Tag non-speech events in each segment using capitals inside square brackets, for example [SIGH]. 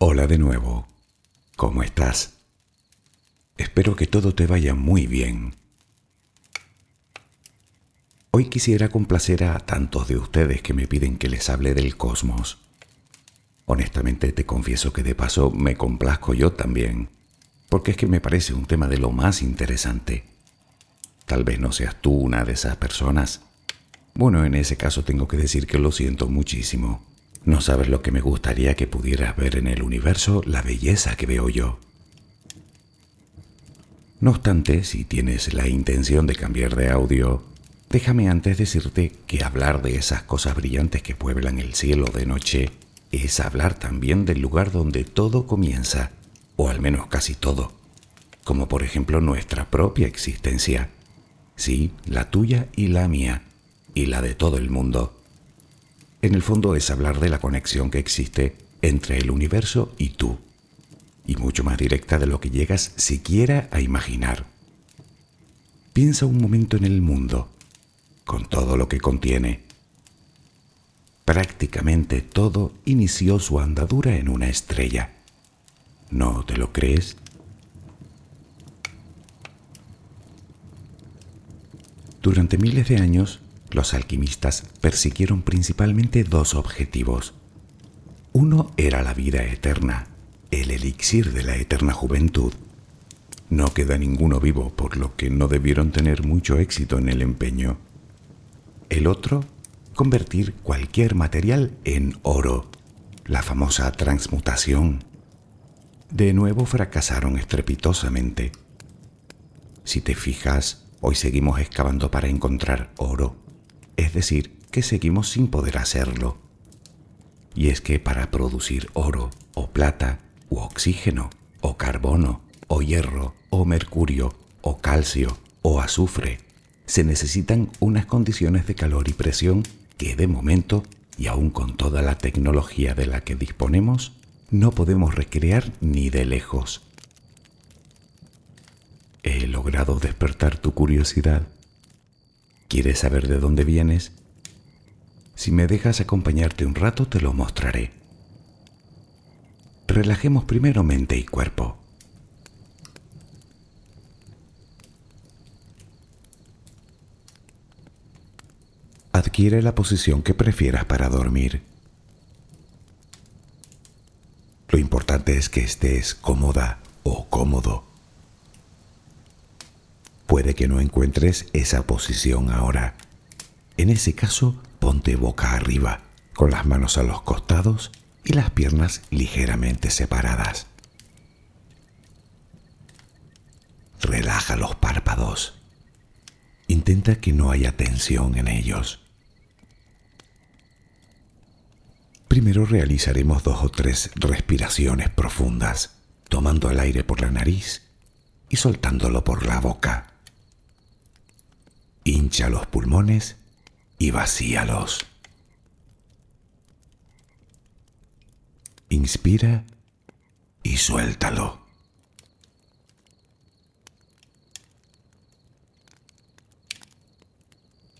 Hola de nuevo. ¿Cómo estás? Espero que todo te vaya muy bien. Hoy quisiera complacer a tantos de ustedes que me piden que les hable del cosmos. Honestamente te confieso que de paso me complazco yo también, porque es que me parece un tema de lo más interesante. Tal vez no seas tú una de esas personas. Bueno, en ese caso tengo que decir que lo siento muchísimo. No sabes lo que me gustaría que pudieras ver en el universo la belleza que veo yo. No obstante, si tienes la intención de cambiar de audio, déjame antes decirte que hablar de esas cosas brillantes que pueblan el cielo de noche es hablar también del lugar donde todo comienza, o al menos casi todo, como por ejemplo nuestra propia existencia. Sí, la tuya y la mía, y la de todo el mundo. En el fondo es hablar de la conexión que existe entre el universo y tú, y mucho más directa de lo que llegas siquiera a imaginar. Piensa un momento en el mundo, con todo lo que contiene. Prácticamente todo inició su andadura en una estrella. ¿No te lo crees? Durante miles de años, los alquimistas persiguieron principalmente dos objetivos. Uno era la vida eterna, el elixir de la eterna juventud. No queda ninguno vivo, por lo que no debieron tener mucho éxito en el empeño. El otro, convertir cualquier material en oro, la famosa transmutación. De nuevo fracasaron estrepitosamente. Si te fijas, hoy seguimos excavando para encontrar oro es decir, que seguimos sin poder hacerlo. Y es que para producir oro o plata u oxígeno o carbono o hierro o mercurio o calcio o azufre, se necesitan unas condiciones de calor y presión que de momento, y aún con toda la tecnología de la que disponemos, no podemos recrear ni de lejos. He logrado despertar tu curiosidad ¿Quieres saber de dónde vienes? Si me dejas acompañarte un rato te lo mostraré. Relajemos primero mente y cuerpo. Adquiere la posición que prefieras para dormir. Lo importante es que estés cómoda o cómodo. Puede que no encuentres esa posición ahora. En ese caso, ponte boca arriba, con las manos a los costados y las piernas ligeramente separadas. Relaja los párpados. Intenta que no haya tensión en ellos. Primero realizaremos dos o tres respiraciones profundas, tomando el aire por la nariz y soltándolo por la boca hincha los pulmones y vacíalos. Inspira y suéltalo.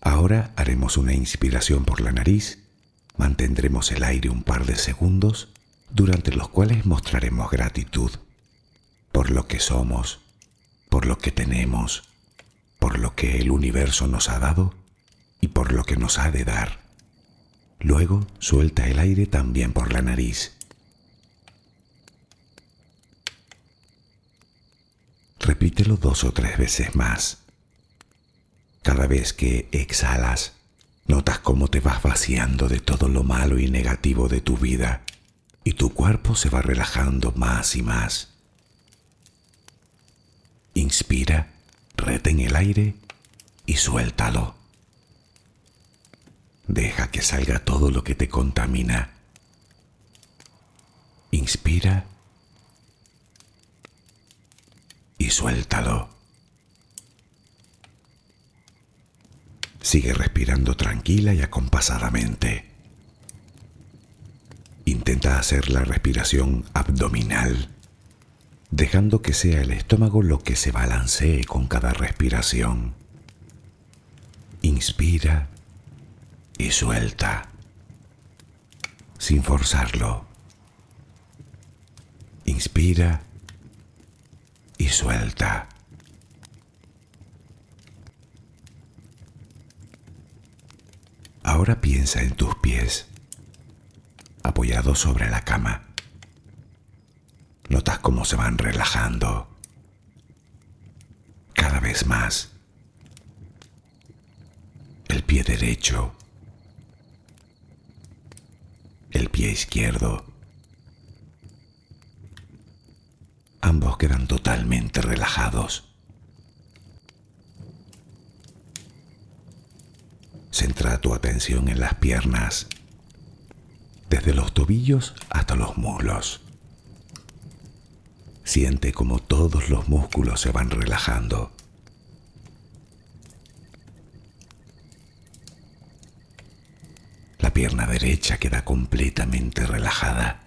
Ahora haremos una inspiración por la nariz, mantendremos el aire un par de segundos, durante los cuales mostraremos gratitud por lo que somos, por lo que tenemos, lo que el universo nos ha dado y por lo que nos ha de dar. Luego suelta el aire también por la nariz. Repítelo dos o tres veces más. Cada vez que exhalas, notas cómo te vas vaciando de todo lo malo y negativo de tu vida y tu cuerpo se va relajando más y más. Inspira Retén el aire y suéltalo. Deja que salga todo lo que te contamina. Inspira y suéltalo. Sigue respirando tranquila y acompasadamente. Intenta hacer la respiración abdominal dejando que sea el estómago lo que se balancee con cada respiración. Inspira y suelta, sin forzarlo. Inspira y suelta. Ahora piensa en tus pies, apoyados sobre la cama. Notas cómo se van relajando cada vez más. El pie derecho, el pie izquierdo. Ambos quedan totalmente relajados. Centra tu atención en las piernas, desde los tobillos hasta los muslos. Siente como todos los músculos se van relajando. La pierna derecha queda completamente relajada.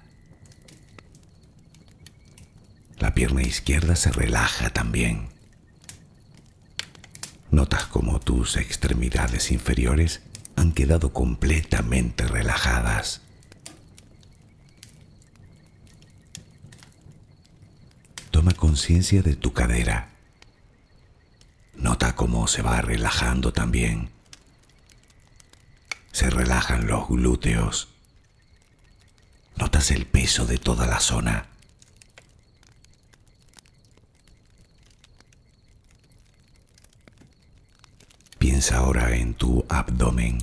La pierna izquierda se relaja también. Notas como tus extremidades inferiores han quedado completamente relajadas. Toma conciencia de tu cadera. Nota cómo se va relajando también. Se relajan los glúteos. Notas el peso de toda la zona. Piensa ahora en tu abdomen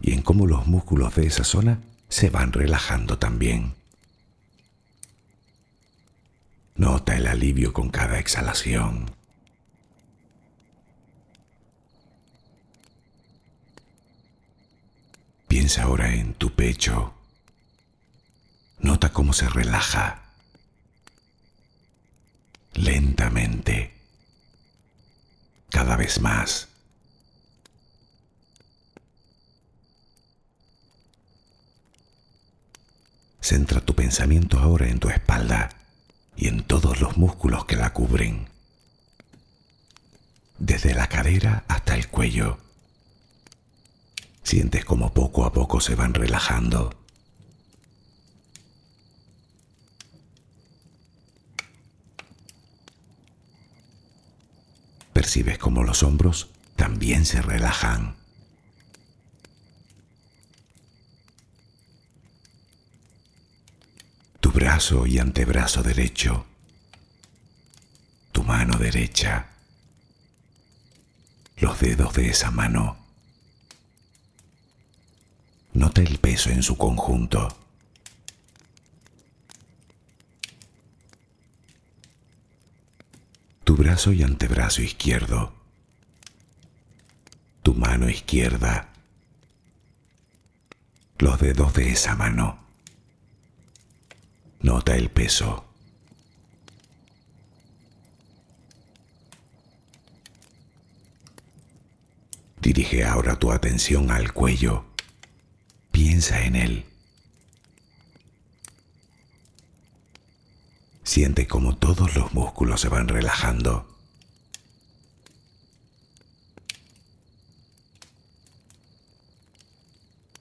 y en cómo los músculos de esa zona se van relajando también. Nota el alivio con cada exhalación. Piensa ahora en tu pecho. Nota cómo se relaja lentamente cada vez más. Centra tu pensamiento ahora en tu espalda y en todos los músculos que la cubren, desde la cadera hasta el cuello. Sientes como poco a poco se van relajando. percibes como los hombros también se relajan. Brazo y antebrazo derecho, tu mano derecha, los dedos de esa mano. Nota el peso en su conjunto. tu brazo y antebrazo izquierdo, tu mano izquierda, los dedos de esa mano. Nota el peso. Dirige ahora tu atención al cuello. Piensa en él. Siente como todos los músculos se van relajando.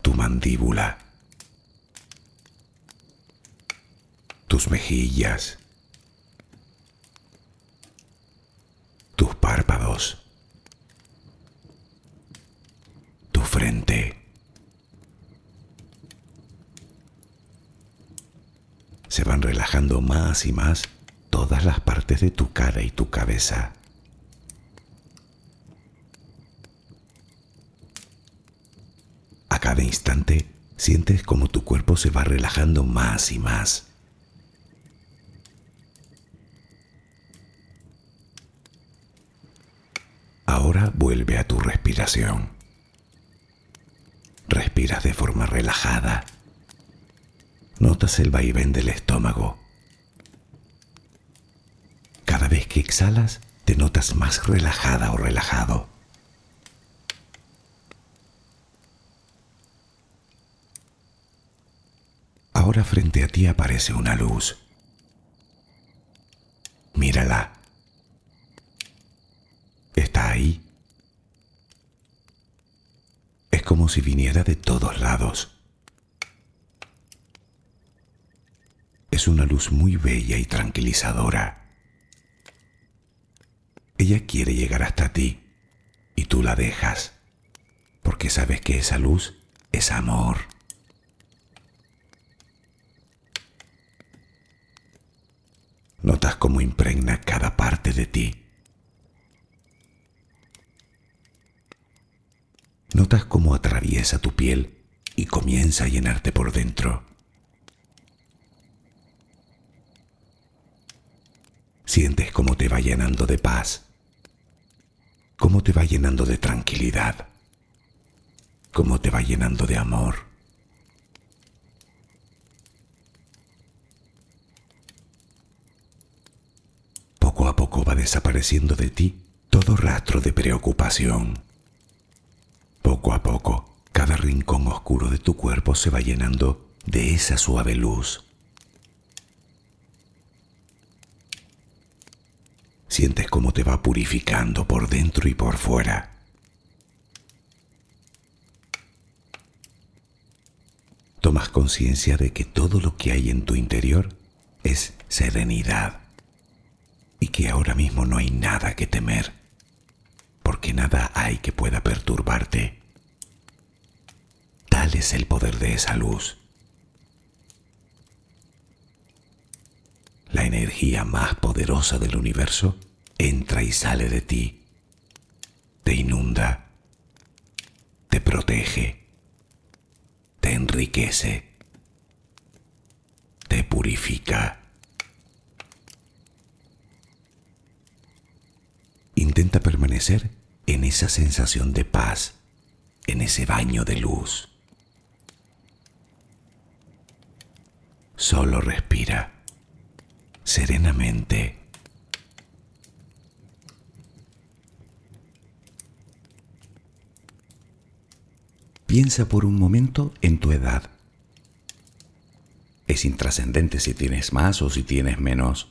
Tu mandíbula. Tus mejillas. Tus párpados. Tu frente. se van relajando más y más todas las partes de tu cara y tu cabeza. A cada instante sientes como tu cuerpo se va relajando más y más. Ahora vuelve a tu respiración. Respiras de forma relajada notas el vaivén del estómago. Cada vez que exhalas, te notas más relajada o relajado. Ahora frente a ti aparece una luz. Mírala. Está ahí. Es como si viniera de todos lados. Es una luz muy bella y tranquilizadora. Ella quiere llegar hasta ti y tú la dejas, porque sabes que esa luz es amor. Notas cómo impregna cada parte de ti. Notas cómo atraviesa tu piel y comienza a llenarte por dentro. Sientes cómo te va llenando de paz, cómo te va llenando de tranquilidad, cómo te va llenando de amor. poco a poco va desapareciendo de ti todo rastro de preocupación. Poco a poco, cada rincón oscuro de tu cuerpo se va llenando de esa suave luz. Sientes cómo te va purificando por dentro y por fuera. Tomas conciencia de que todo lo que hay en tu interior es serenidad y que ahora mismo no hay nada que temer, porque nada hay que pueda perturbarte. Tal es el poder de esa luz. La energía más poderosa del universo entra y sale de ti, te inunda, te protege, te enriquece, te purifica Intenta en esa sensación de paz, en ese baño de luz. Solo respira serenamente. Piensa por un momento en tu edad. Es intrascendente si tienes más o si tienes menos.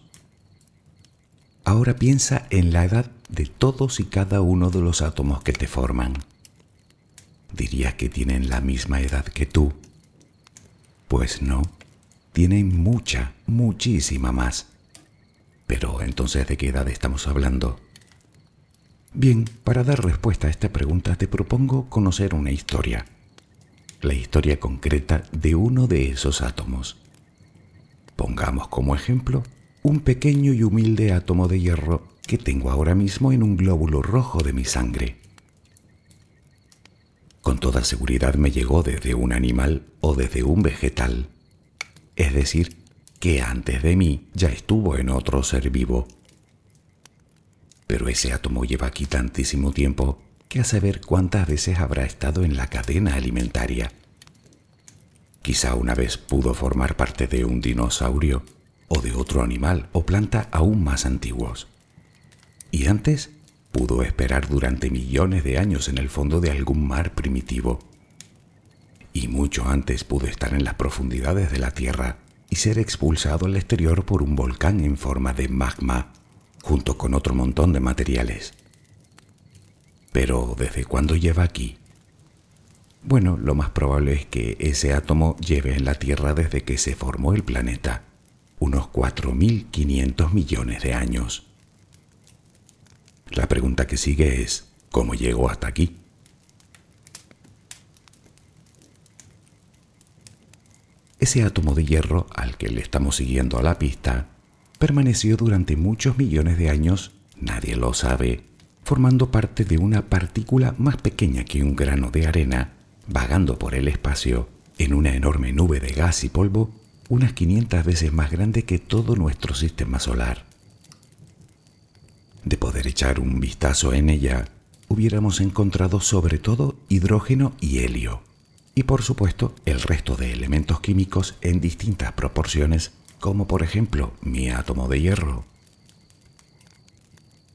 Ahora piensa en la edad de todos y cada uno de los átomos que te forman. ¿Dirías que tienen la misma edad que tú? Pues no, tienen mucha, muchísima más. Pero entonces, ¿de qué edad estamos hablando? Bien, para dar respuesta a esta pregunta te propongo conocer una historia. La historia concreta de uno de esos átomos. Pongamos como ejemplo un pequeño y humilde átomo de hierro que tengo ahora mismo en un glóbulo rojo de mi sangre. Con toda seguridad me llegó desde un animal o desde un vegetal. Es decir, que antes de mí ya estuvo en otro ser vivo. Pero ese átomo lleva aquí tantísimo tiempo que a saber cuántas veces habrá estado en la cadena alimentaria. Quizá una vez pudo formar parte de un dinosaurio o de otro animal o planta aún más antiguos. Y antes pudo esperar durante millones de años en el fondo de algún mar primitivo. Y mucho antes pudo estar en las profundidades de la Tierra y ser expulsado al exterior por un volcán en forma de magma, junto con otro montón de materiales. Pero ¿desde cuándo lleva aquí? Bueno, lo más probable es que ese átomo lleve en la Tierra desde que se formó el planeta unos 4.500 millones de años. La pregunta que sigue es, ¿cómo llegó hasta aquí? Ese átomo de hierro al que le estamos siguiendo a la pista permaneció durante muchos millones de años, nadie lo sabe, formando parte de una partícula más pequeña que un grano de arena, vagando por el espacio en una enorme nube de gas y polvo unas 500 veces más grande que todo nuestro sistema solar. Echar un vistazo en ella, hubiéramos encontrado sobre todo hidrógeno y helio, y por supuesto el resto de elementos químicos en distintas proporciones, como por ejemplo mi átomo de hierro.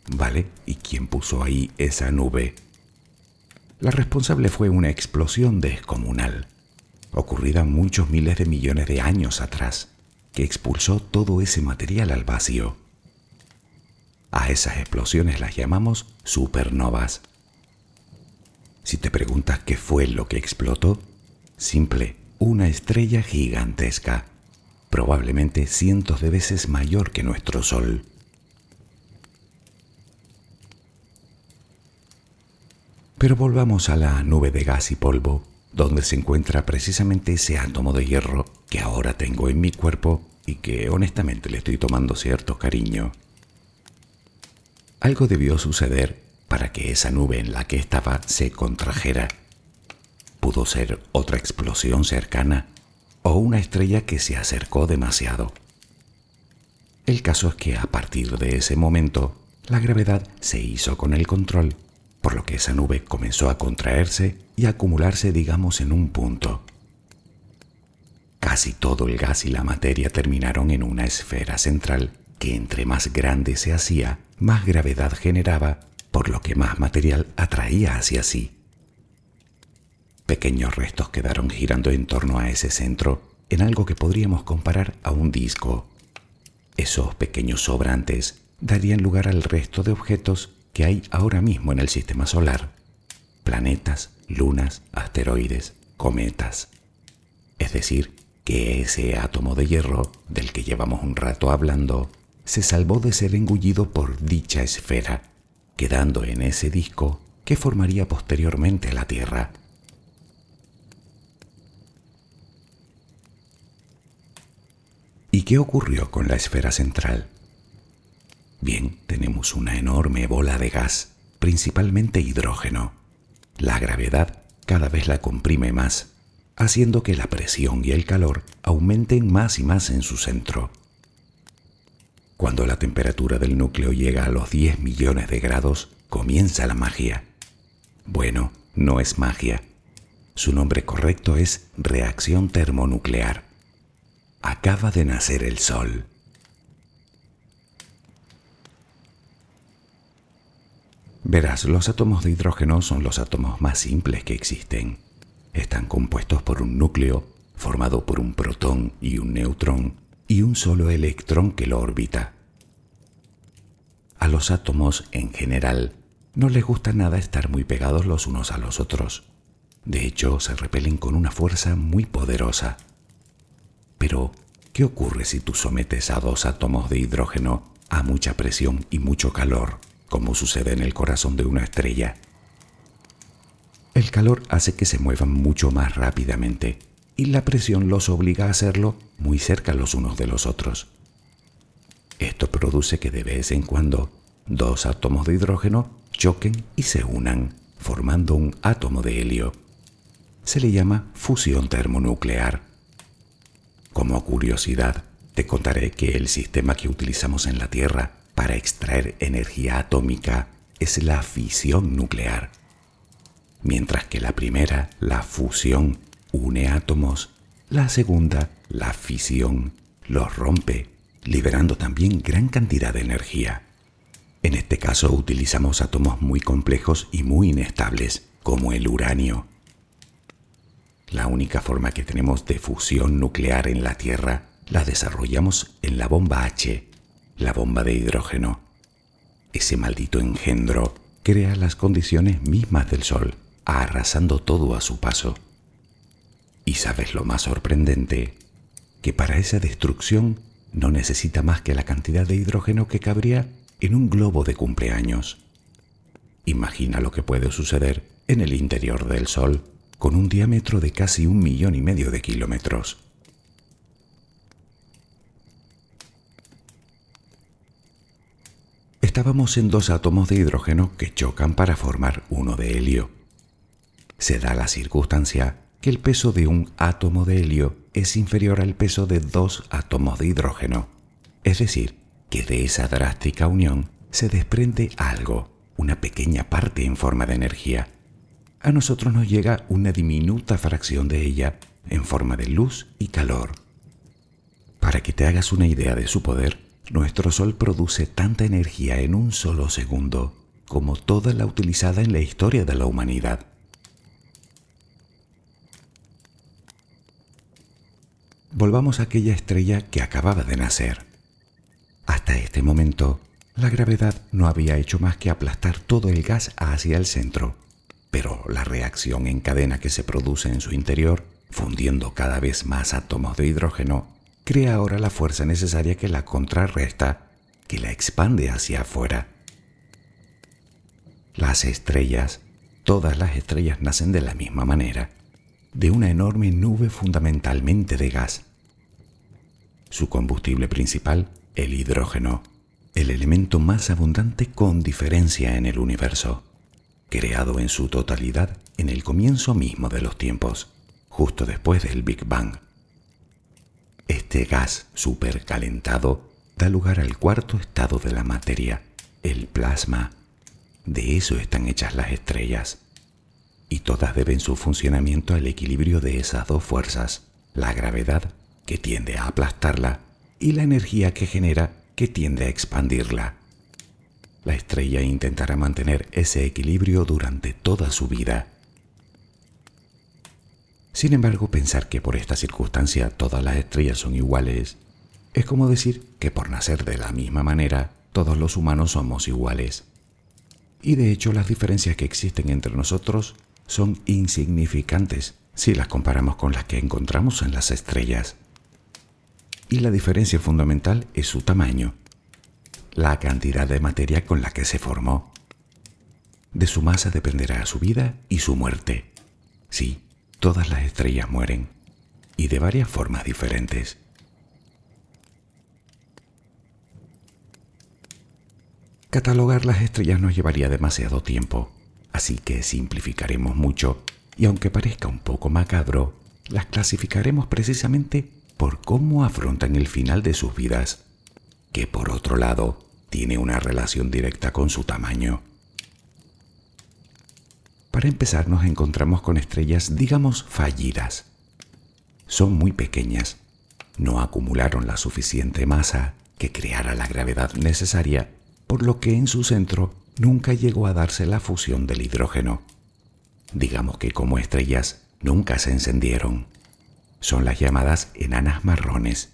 Vale, ¿y quién puso ahí esa nube? La responsable fue una explosión descomunal ocurrida muchos miles de millones de años atrás, que expulsó todo ese material al vacío. A esas explosiones las llamamos supernovas. Si te preguntas qué fue lo que explotó, simple, una estrella gigantesca, probablemente cientos de veces mayor que nuestro Sol. Pero volvamos a la nube de gas y polvo, donde se encuentra precisamente ese átomo de hierro que ahora tengo en mi cuerpo y que honestamente le estoy tomando cierto cariño. Algo debió suceder para que esa nube en la que estaba se contrajera. Pudo ser otra explosión cercana o una estrella que se acercó demasiado. El caso es que a partir de ese momento, la gravedad se hizo con el control por lo que esa nube comenzó a contraerse y a acumularse, digamos, en un punto. Casi todo el gas y la materia terminaron en una esfera central que entre más grande se hacía, más gravedad generaba, por lo que más material atraía hacia sí. Pequeños restos quedaron girando en torno a ese centro en algo que podríamos comparar a un disco. Esos pequeños sobrantes darían lugar al resto de objetos que hay ahora mismo en el sistema solar. Planetas, lunas, asteroides, cometas. Es decir, que ese átomo de hierro, del que llevamos un rato hablando, se salvó de ser engullido por dicha esfera, quedando en ese disco que formaría posteriormente la Tierra. ¿Y qué ocurrió con la esfera central? Bien, tenemos una enorme bola de gas, principalmente hidrógeno. La gravedad cada vez la comprime más, haciendo que la presión y el calor aumenten más y más en su centro. Cuando la temperatura del núcleo llega a los 10 millones de grados, comienza la magia. Bueno, no es magia. Su nombre correcto es reacción termonuclear. Acaba de nacer el Sol. Verás, los átomos de hidrógeno son los átomos más simples que existen. Están compuestos por un núcleo formado por un protón y un neutrón y un solo electrón que lo orbita. A los átomos en general no les gusta nada estar muy pegados los unos a los otros. De hecho, se repelen con una fuerza muy poderosa. Pero, ¿qué ocurre si tú sometes a dos átomos de hidrógeno a mucha presión y mucho calor? como sucede en el corazón de una estrella. El calor hace que se muevan mucho más rápidamente y la presión los obliga a hacerlo muy cerca los unos de los otros. Esto produce que de vez en cuando dos átomos de hidrógeno choquen y se unan, formando un átomo de helio. Se le llama fusión termonuclear. Como curiosidad, te contaré que el sistema que utilizamos en la Tierra para extraer energía atómica es la fisión nuclear. Mientras que la primera, la fusión, une átomos, la segunda, la fisión, los rompe, liberando también gran cantidad de energía. En este caso utilizamos átomos muy complejos y muy inestables, como el uranio. La única forma que tenemos de fusión nuclear en la Tierra la desarrollamos en la bomba H, la bomba de hidrógeno. Ese maldito engendro crea las condiciones mismas del Sol, arrasando todo a su paso. Y sabes lo más sorprendente, que para esa destrucción no necesita más que la cantidad de hidrógeno que cabría en un globo de cumpleaños. Imagina lo que puede suceder en el interior del Sol con un diámetro de casi un millón y medio de kilómetros. estábamos en dos átomos de hidrógeno que chocan para formar uno de helio. Se da la circunstancia que el peso de un átomo de helio es inferior al peso de dos átomos de hidrógeno. Es decir, que de esa drástica unión se desprende algo, una pequeña parte en forma de energía. A nosotros nos llega una diminuta fracción de ella en forma de luz y calor. Para que te hagas una idea de su poder, nuestro Sol produce tanta energía en un solo segundo como toda la utilizada en la historia de la humanidad. Volvamos a aquella estrella que acababa de nacer. Hasta este momento, la gravedad no había hecho más que aplastar todo el gas hacia el centro, pero la reacción en cadena que se produce en su interior, fundiendo cada vez más átomos de hidrógeno, crea ahora la fuerza necesaria que la contrarresta, que la expande hacia afuera. Las estrellas, todas las estrellas nacen de la misma manera, de una enorme nube fundamentalmente de gas. Su combustible principal, el hidrógeno, el elemento más abundante con diferencia en el universo, creado en su totalidad en el comienzo mismo de los tiempos, justo después del Big Bang. Este gas supercalentado da lugar al cuarto estado de la materia, el plasma. De eso están hechas las estrellas. Y todas deben su funcionamiento al equilibrio de esas dos fuerzas, la gravedad, que tiende a aplastarla, y la energía que genera que tiende a expandirla. La estrella intentará mantener ese equilibrio durante toda su vida. Sin embargo, pensar que por esta circunstancia todas las estrellas son iguales es como decir que por nacer de la misma manera todos los humanos somos iguales. Y de hecho las diferencias que existen entre nosotros son insignificantes si las comparamos con las que encontramos en las estrellas y la diferencia fundamental es su tamaño, la cantidad de materia con la que se formó. De su masa dependerá su vida y su muerte. Sí, todas las estrellas mueren, y de varias formas diferentes. Catalogar las estrellas nos llevaría demasiado tiempo, así que simplificaremos mucho y aunque parezca un poco macabro, las clasificaremos precisamente por cómo afrontan el final de sus vidas, que por otro lado tiene una relación directa con su tamaño. Para empezar nos encontramos con estrellas, digamos, fallidas. Son muy pequeñas, no acumularon la suficiente masa que creara la gravedad necesaria, por lo que en su centro nunca llegó a darse la fusión del hidrógeno. Digamos que como estrellas nunca se encendieron son las llamadas enanas marrones.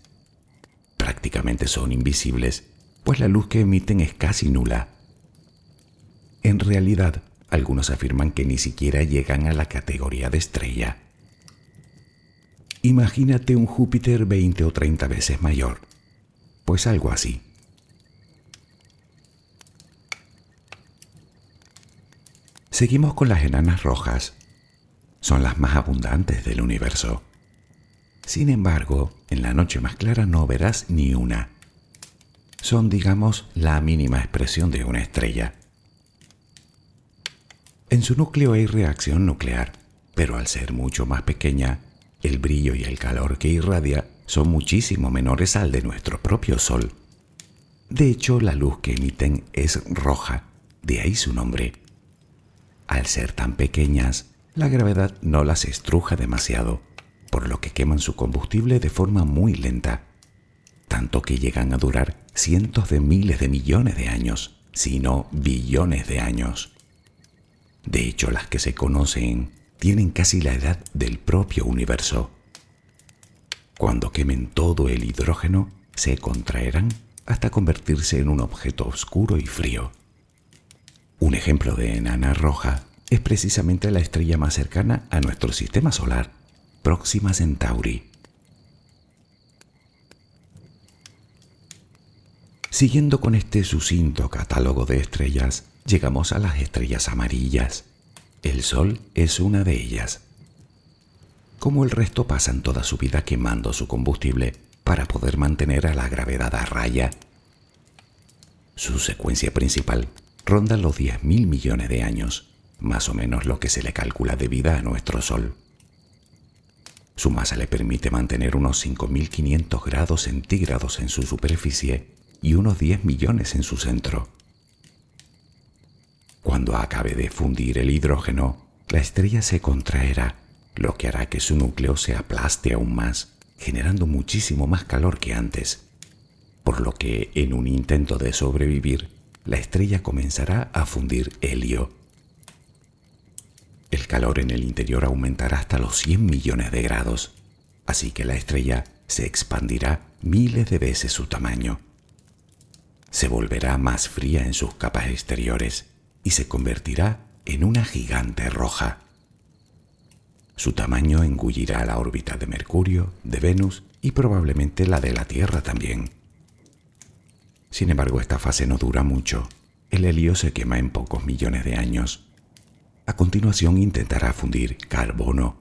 Prácticamente son invisibles, pues la luz que emiten es casi nula. En realidad, algunos afirman que ni siquiera llegan a la categoría de estrella. Imagínate un Júpiter 20 o 30 veces mayor. Pues algo así. Seguimos con las enanas rojas. Son las más abundantes del universo. Sin embargo, en la noche más clara no verás ni una. Son, digamos, la mínima expresión de una estrella. En su núcleo hay reacción nuclear, pero al ser mucho más pequeña, el brillo y el calor que irradia son muchísimo menores al de nuestro propio Sol. De hecho, la luz que emiten es roja, de ahí su nombre. Al ser tan pequeñas, la gravedad no las estruja demasiado por lo que queman su combustible de forma muy lenta, tanto que llegan a durar cientos de miles de millones de años, si no billones de años. De hecho, las que se conocen tienen casi la edad del propio universo. Cuando quemen todo el hidrógeno, se contraerán hasta convertirse en un objeto oscuro y frío. Un ejemplo de enana roja es precisamente la estrella más cercana a nuestro sistema solar, Próxima Centauri. Siguiendo con este sucinto catálogo de estrellas, llegamos a las estrellas amarillas. El Sol es una de ellas. Como el resto pasan toda su vida quemando su combustible para poder mantener a la gravedad a raya. Su secuencia principal ronda los 10.000 millones de años, más o menos lo que se le calcula de vida a nuestro Sol. Su masa le permite mantener unos 5.500 grados centígrados en su superficie y unos 10 millones en su centro. Cuando acabe de fundir el hidrógeno, la estrella se contraerá, lo que hará que su núcleo se aplaste aún más, generando muchísimo más calor que antes, por lo que en un intento de sobrevivir, la estrella comenzará a fundir helio el calor en el interior aumentará hasta los 100 millones de grados, así que la estrella se expandirá miles de veces su tamaño. Se volverá más fría en sus capas exteriores y se convertirá en una gigante roja. Su tamaño engullirá la órbita de Mercurio, de Venus y probablemente la de la Tierra también. Sin embargo, esta fase no dura mucho. El helio se quema en pocos millones de años. A continuación intentará fundir carbono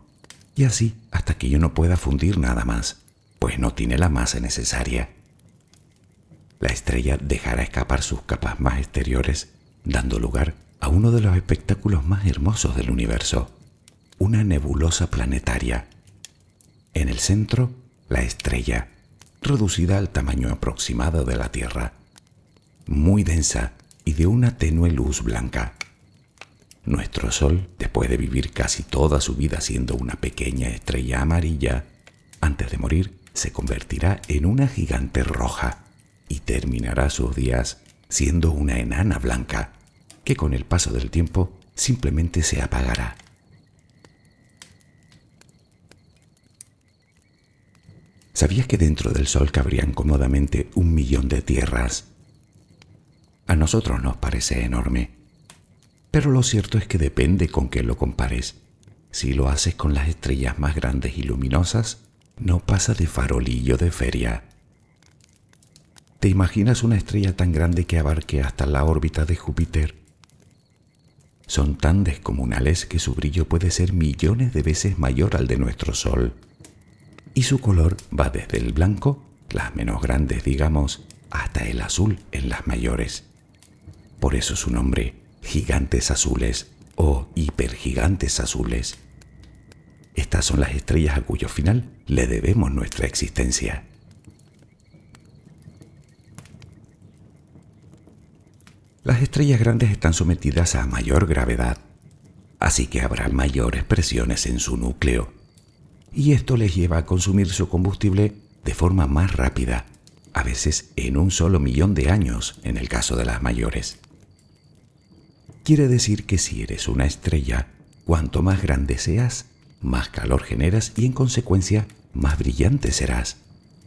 y así hasta que yo no pueda fundir nada más, pues no tiene la masa necesaria. La estrella dejará escapar sus capas más exteriores, dando lugar a uno de los espectáculos más hermosos del universo, una nebulosa planetaria. En el centro, la estrella, reducida al tamaño aproximado de la Tierra, muy densa y de una tenue luz blanca. Nuestro Sol, después de vivir casi toda su vida siendo una pequeña estrella amarilla, antes de morir se convertirá en una gigante roja y terminará sus días siendo una enana blanca, que con el paso del tiempo simplemente se apagará. ¿Sabías que dentro del Sol cabrían cómodamente un millón de tierras? A nosotros nos parece enorme pero lo cierto es que depende con qué lo compares. Si lo haces con las estrellas más grandes y luminosas, no pasa de farolillo de feria. ¿Te imaginas una estrella tan grande que abarque hasta la órbita de Júpiter? Son tan descomunales que su brillo puede ser millones de veces mayor al de nuestro Sol. Y su color va desde el blanco, las menos grandes digamos, hasta el azul en las mayores. Por eso su nombre, gigantes azules o hipergigantes azules. Estas son las estrellas a cuyo final le debemos nuestra existencia. Las estrellas grandes están sometidas a mayor gravedad, así que habrá mayores presiones en su núcleo, y esto les lleva a consumir su combustible de forma más rápida, a veces en un solo millón de años en el caso de las mayores. Quiere decir que si eres una estrella, cuanto más grande seas, más calor generas y en consecuencia más brillante serás,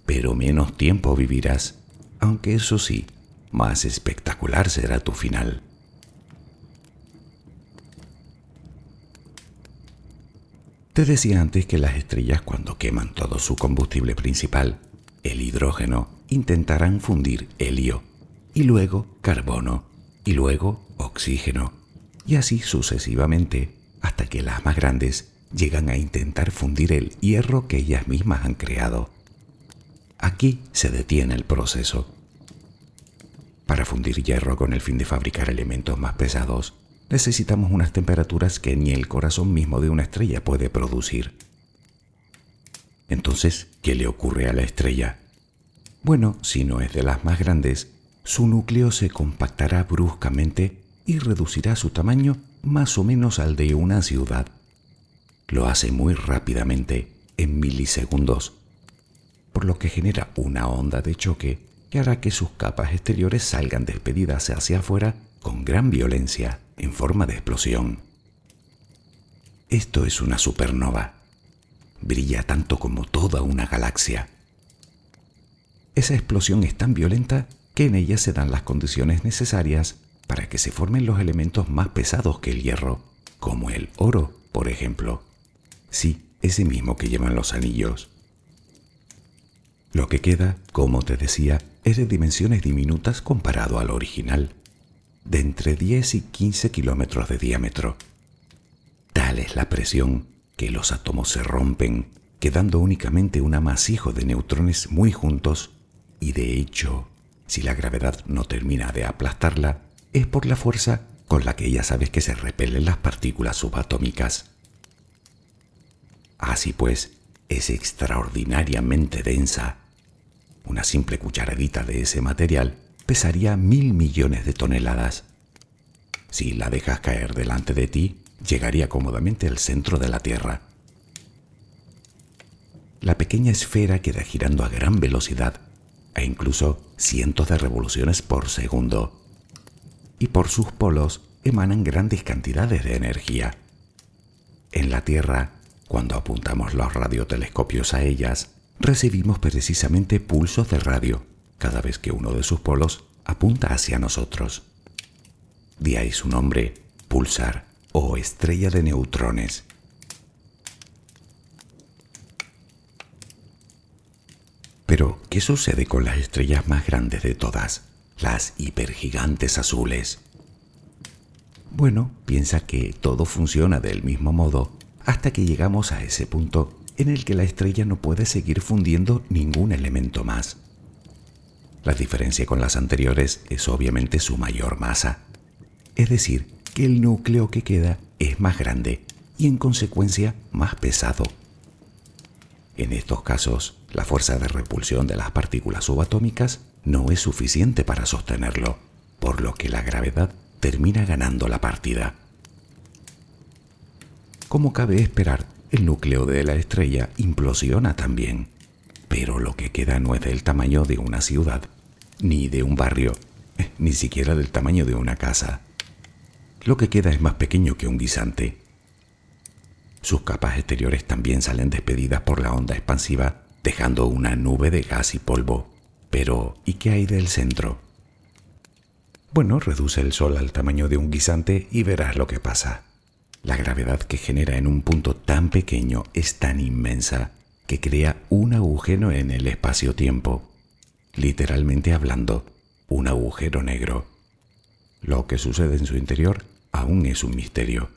pero menos tiempo vivirás, aunque eso sí, más espectacular será tu final. Te decía antes que las estrellas cuando queman todo su combustible principal, el hidrógeno, intentarán fundir helio y luego carbono y luego oxígeno, y así sucesivamente, hasta que las más grandes llegan a intentar fundir el hierro que ellas mismas han creado. Aquí se detiene el proceso. Para fundir hierro con el fin de fabricar elementos más pesados, necesitamos unas temperaturas que ni el corazón mismo de una estrella puede producir. Entonces, ¿qué le ocurre a la estrella? Bueno, si no es de las más grandes, su núcleo se compactará bruscamente y reducirá su tamaño más o menos al de una ciudad. Lo hace muy rápidamente, en milisegundos, por lo que genera una onda de choque que hará que sus capas exteriores salgan despedidas hacia afuera con gran violencia, en forma de explosión. Esto es una supernova. Brilla tanto como toda una galaxia. Esa explosión es tan violenta que en ella se dan las condiciones necesarias para que se formen los elementos más pesados que el hierro, como el oro, por ejemplo. Sí, ese mismo que llevan los anillos. Lo que queda, como te decía, es de dimensiones diminutas comparado al original, de entre 10 y 15 kilómetros de diámetro. Tal es la presión que los átomos se rompen, quedando únicamente un amasijo de neutrones muy juntos, y de hecho, si la gravedad no termina de aplastarla, es por la fuerza con la que ya sabes que se repelen las partículas subatómicas. Así pues, es extraordinariamente densa. Una simple cucharadita de ese material pesaría mil millones de toneladas. Si la dejas caer delante de ti, llegaría cómodamente al centro de la Tierra. La pequeña esfera queda girando a gran velocidad e incluso cientos de revoluciones por segundo y por sus polos emanan grandes cantidades de energía. En la Tierra, cuando apuntamos los radiotelescopios a ellas, recibimos precisamente pulsos de radio cada vez que uno de sus polos apunta hacia nosotros. De ahí su nombre, pulsar o estrella de neutrones. Pero, ¿qué sucede con las estrellas más grandes de todas? Las hipergigantes azules. Bueno, piensa que todo funciona del mismo modo hasta que llegamos a ese punto en el que la estrella no puede seguir fundiendo ningún elemento más. La diferencia con las anteriores es obviamente su mayor masa, es decir, que el núcleo que queda es más grande y en consecuencia más pesado. En estos casos, la fuerza de repulsión de las partículas subatómicas no es suficiente para sostenerlo, por lo que la gravedad termina ganando la partida. Como cabe esperar, el núcleo de la estrella implosiona también, pero lo que queda no es del tamaño de una ciudad, ni de un barrio, ni siquiera del tamaño de una casa. Lo que queda es más pequeño que un guisante. Sus capas exteriores también salen despedidas por la onda expansiva, dejando una nube de gas y polvo. Pero, ¿y qué hay del centro? Bueno, reduce el Sol al tamaño de un guisante y verás lo que pasa. La gravedad que genera en un punto tan pequeño es tan inmensa que crea un agujero en el espacio-tiempo literalmente hablando, un agujero negro. Lo que sucede en su interior aún es un misterio.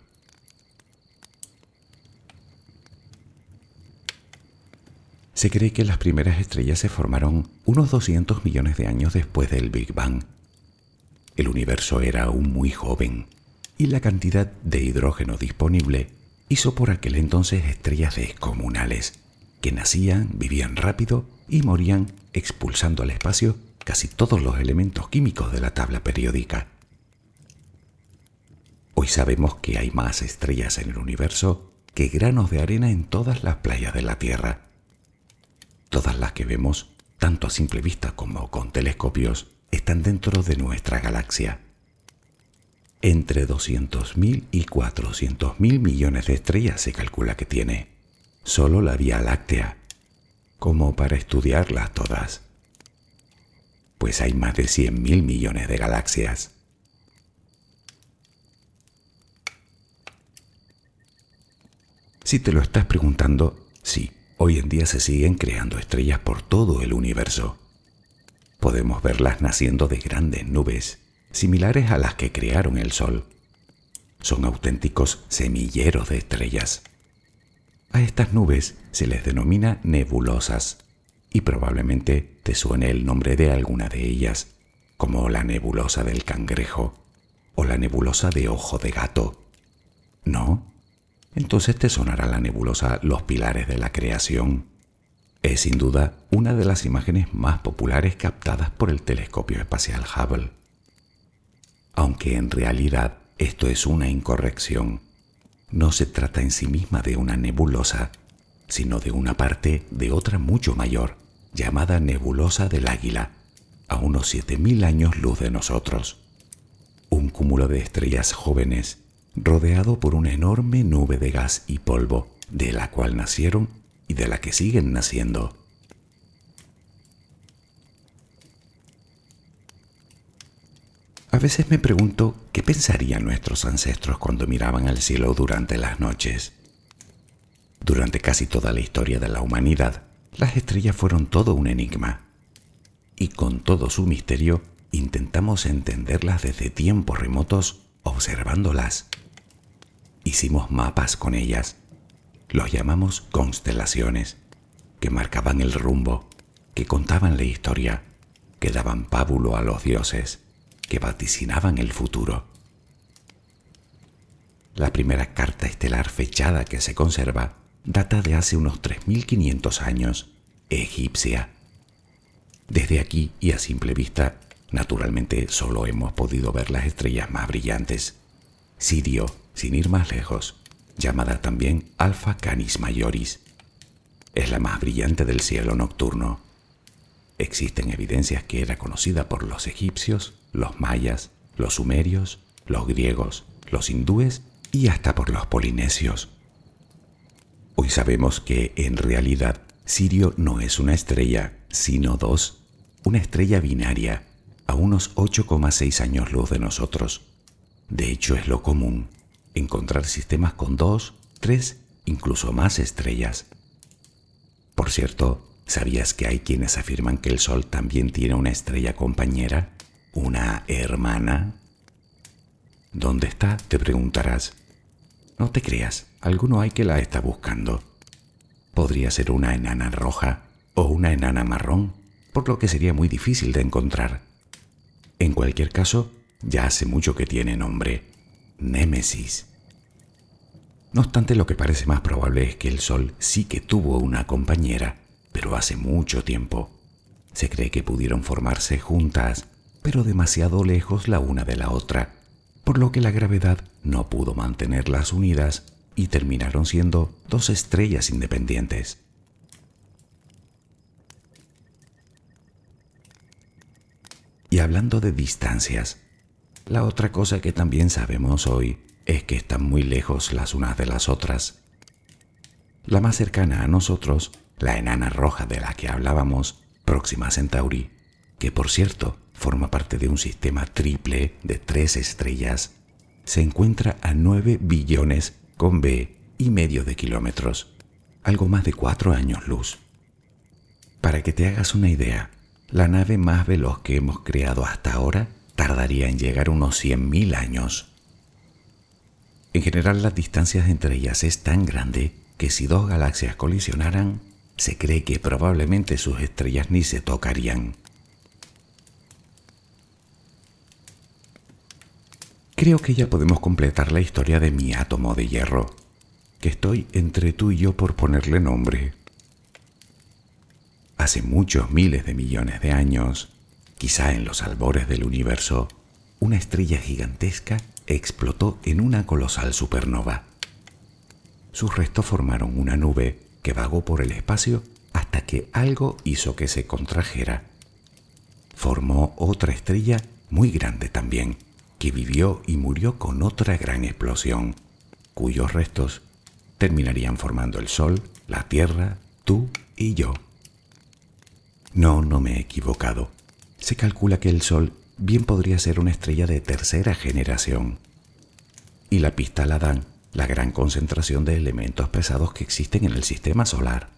Se cree que las primeras estrellas se formaron unos 200 millones de años después del Big Bang. El universo era aún muy joven y la cantidad de hidrógeno disponible hizo por aquel entonces estrellas descomunales que nacían, vivían rápido y morían expulsando al espacio casi todos los elementos químicos de la tabla periódica. Hoy sabemos que hay más estrellas en el universo que granos de arena en todas las playas de la Tierra. Todas las que vemos, tanto a simple vista como con telescopios, están dentro de nuestra galaxia. Entre 200.000 y 400.000 millones de estrellas se calcula que tiene. Solo la Vía Láctea, como para estudiarlas todas. Pues hay más de 100 mil millones de galaxias. Si te lo estás preguntando, sí, hoy en día se siguen creando estrellas por todo el universo. Podemos verlas naciendo de grandes nubes, similares a las que crearon el Sol. Son auténticos semilleros de estrellas. A estas nubes se les denomina nebulosas y probablemente te suene el nombre de alguna de ellas, como la nebulosa del cangrejo o la nebulosa de ojo de gato. ¿No? Entonces te sonará la nebulosa Los Pilares de la Creación. Es sin duda una de las imágenes más populares captadas por el telescopio espacial Hubble. Aunque en realidad esto es una incorrección no se trata en sí misma de una nebulosa, sino de una parte de otra mucho mayor, llamada nebulosa del águila, a unos 7.000 años luz de nosotros. Un cúmulo de estrellas jóvenes, rodeado por una enorme nube de gas y polvo, de la cual nacieron y de la que siguen naciendo. A veces me pregunto qué pensarían nuestros ancestros cuando miraban al cielo durante las noches. Durante casi toda la historia de la humanidad, las estrellas fueron todo un enigma. Y con todo su misterio, intentamos entenderlas desde tiempos remotos observándolas. Hicimos mapas con ellas. Los llamamos constelaciones, que marcaban el rumbo, que contaban la historia, que daban pábulo a los dioses que vaticinaban el futuro. La primera carta estelar fechada que se conserva data de hace unos 3.500 años, egipcia. Desde aquí y a simple vista, naturalmente solo hemos podido ver las estrellas más brillantes. Sirio, sin ir más lejos, llamada también Alpha Canis Majoris, es la más brillante del cielo nocturno. Existen evidencias que era conocida por los egipcios, los mayas, los sumerios, los griegos, los hindúes y hasta por los polinesios. Hoy sabemos que en realidad Sirio no es una estrella, sino dos, una estrella binaria, a unos 8,6 años luz de nosotros. De hecho es lo común, encontrar sistemas con dos, tres, incluso más estrellas. Por cierto, ¿Sabías que hay quienes afirman que el Sol también tiene una estrella compañera? ¿Una hermana? ¿Dónde está? Te preguntarás. No te creas, alguno hay que la está buscando. Podría ser una enana roja o una enana marrón, por lo que sería muy difícil de encontrar. En cualquier caso, ya hace mucho que tiene nombre, Némesis. No obstante, lo que parece más probable es que el Sol sí que tuvo una compañera, pero hace mucho tiempo. Se cree que pudieron formarse juntas, pero demasiado lejos la una de la otra, por lo que la gravedad no pudo mantenerlas unidas y terminaron siendo dos estrellas independientes. Y hablando de distancias, la otra cosa que también sabemos hoy es que están muy lejos las unas de las otras. La más cercana a nosotros, la enana roja de la que hablábamos, Próxima Centauri, que por cierto forma parte de un sistema triple de tres estrellas, se encuentra a 9 billones con B y medio de kilómetros, algo más de cuatro años luz. Para que te hagas una idea, la nave más veloz que hemos creado hasta ahora tardaría en llegar unos 100.000 años. En general las distancias entre ellas es tan grande que si dos galaxias colisionaran, se cree que probablemente sus estrellas ni se tocarían. Creo que ya podemos completar la historia de mi átomo de hierro, que estoy entre tú y yo por ponerle nombre. Hace muchos miles de millones de años, quizá en los albores del universo, una estrella gigantesca explotó en una colosal supernova. Sus restos formaron una nube que vagó por el espacio hasta que algo hizo que se contrajera. Formó otra estrella muy grande también, que vivió y murió con otra gran explosión, cuyos restos terminarían formando el Sol, la Tierra, tú y yo. No, no me he equivocado. Se calcula que el Sol bien podría ser una estrella de tercera generación. Y la pista la dan la gran concentración de elementos pesados que existen en el sistema solar.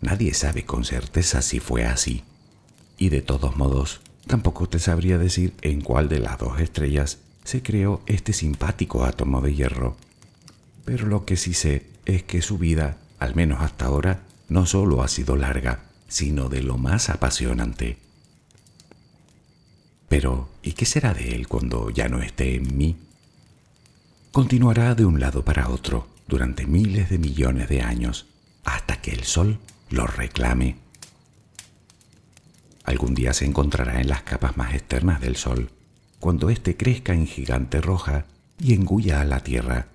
Nadie sabe con certeza si fue así, y de todos modos, tampoco te sabría decir en cuál de las dos estrellas se creó este simpático átomo de hierro. Pero lo que sí sé es que su vida, al menos hasta ahora, no solo ha sido larga, sino de lo más apasionante. Pero, ¿y qué será de él cuando ya no esté en mí? Continuará de un lado para otro durante miles de millones de años, hasta que el Sol lo reclame. Algún día se encontrará en las capas más externas del Sol, cuando éste crezca en gigante roja y engulla a la Tierra,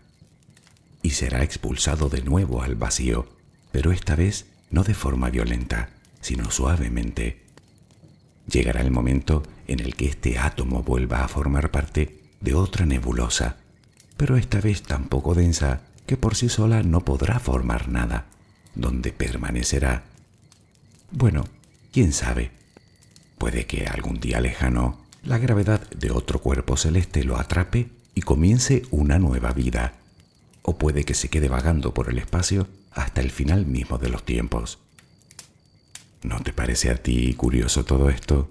y será expulsado de nuevo al vacío, pero esta vez no de forma violenta, sino suavemente. Llegará el momento en el que este átomo vuelva a formar parte de otra nebulosa, pero esta vez tan poco densa que por sí sola no podrá formar nada, donde permanecerá. Bueno, quién sabe. Puede que algún día lejano la gravedad de otro cuerpo celeste lo atrape y comience una nueva vida, o puede que se quede vagando por el espacio hasta el final mismo de los tiempos. ¿No te parece a ti curioso todo esto?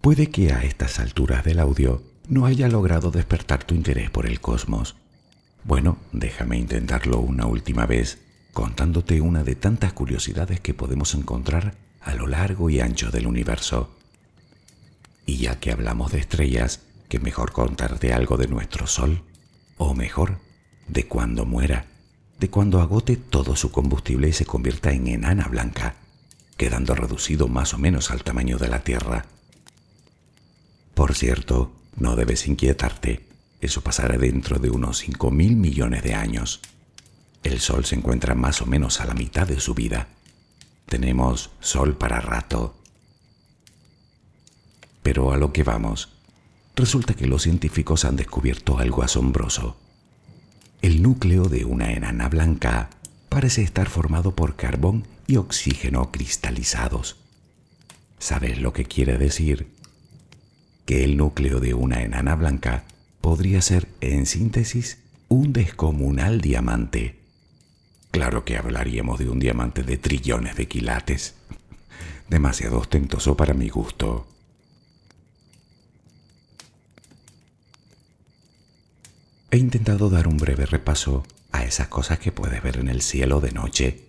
Puede que a estas alturas del audio no haya logrado despertar tu interés por el cosmos. Bueno, déjame intentarlo una última vez, contándote una de tantas curiosidades que podemos encontrar a lo largo y ancho del universo. Y ya que hablamos de estrellas, que mejor contarte algo de nuestro Sol, o mejor, de cuando muera, de cuando agote todo su combustible y se convierta en enana blanca, quedando reducido más o menos al tamaño de la Tierra. Por cierto, no debes inquietarte, eso pasará dentro de unos 5 mil millones de años. El Sol se encuentra más o menos a la mitad de su vida. Tenemos Sol para rato. Pero a lo que vamos, resulta que los científicos han descubierto algo asombroso. El núcleo de una enana blanca parece estar formado por carbón y oxígeno cristalizados. ¿Sabes lo que quiere decir? que el núcleo de una enana blanca podría ser, en síntesis, un descomunal diamante. Claro que hablaríamos de un diamante de trillones de quilates. [LAUGHS] Demasiado ostentoso para mi gusto. He intentado dar un breve repaso a esas cosas que puedes ver en el cielo de noche.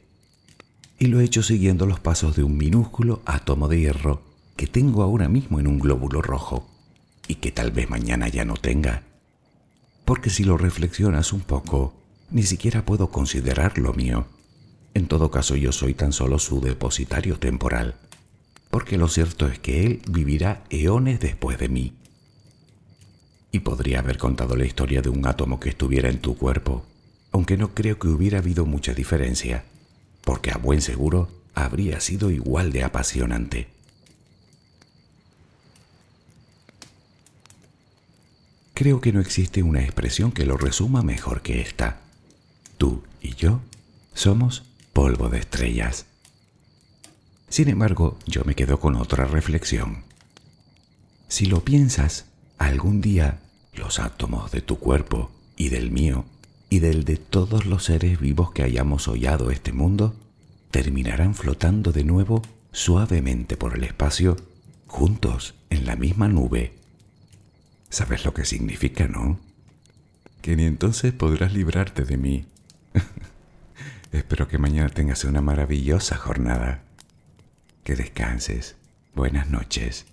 Y lo he hecho siguiendo los pasos de un minúsculo átomo de hierro que tengo ahora mismo en un glóbulo rojo y que tal vez mañana ya no tenga. Porque si lo reflexionas un poco, ni siquiera puedo considerarlo mío. En todo caso yo soy tan solo su depositario temporal, porque lo cierto es que él vivirá eones después de mí y podría haber contado la historia de un átomo que estuviera en tu cuerpo, aunque no creo que hubiera habido mucha diferencia, porque a buen seguro habría sido igual de apasionante. Creo que no existe una expresión que lo resuma mejor que esta. Tú y yo somos polvo de estrellas. Sin embargo, yo me quedo con otra reflexión. Si lo piensas, Algún día los átomos de tu cuerpo y del mío y del de todos los seres vivos que hayamos hollado este mundo terminarán flotando de nuevo suavemente por el espacio, juntos en la misma nube. ¿Sabes lo que significa, no? Que ni entonces podrás librarte de mí. [LAUGHS] Espero que mañana tengas una maravillosa jornada. Que descanses. Buenas noches.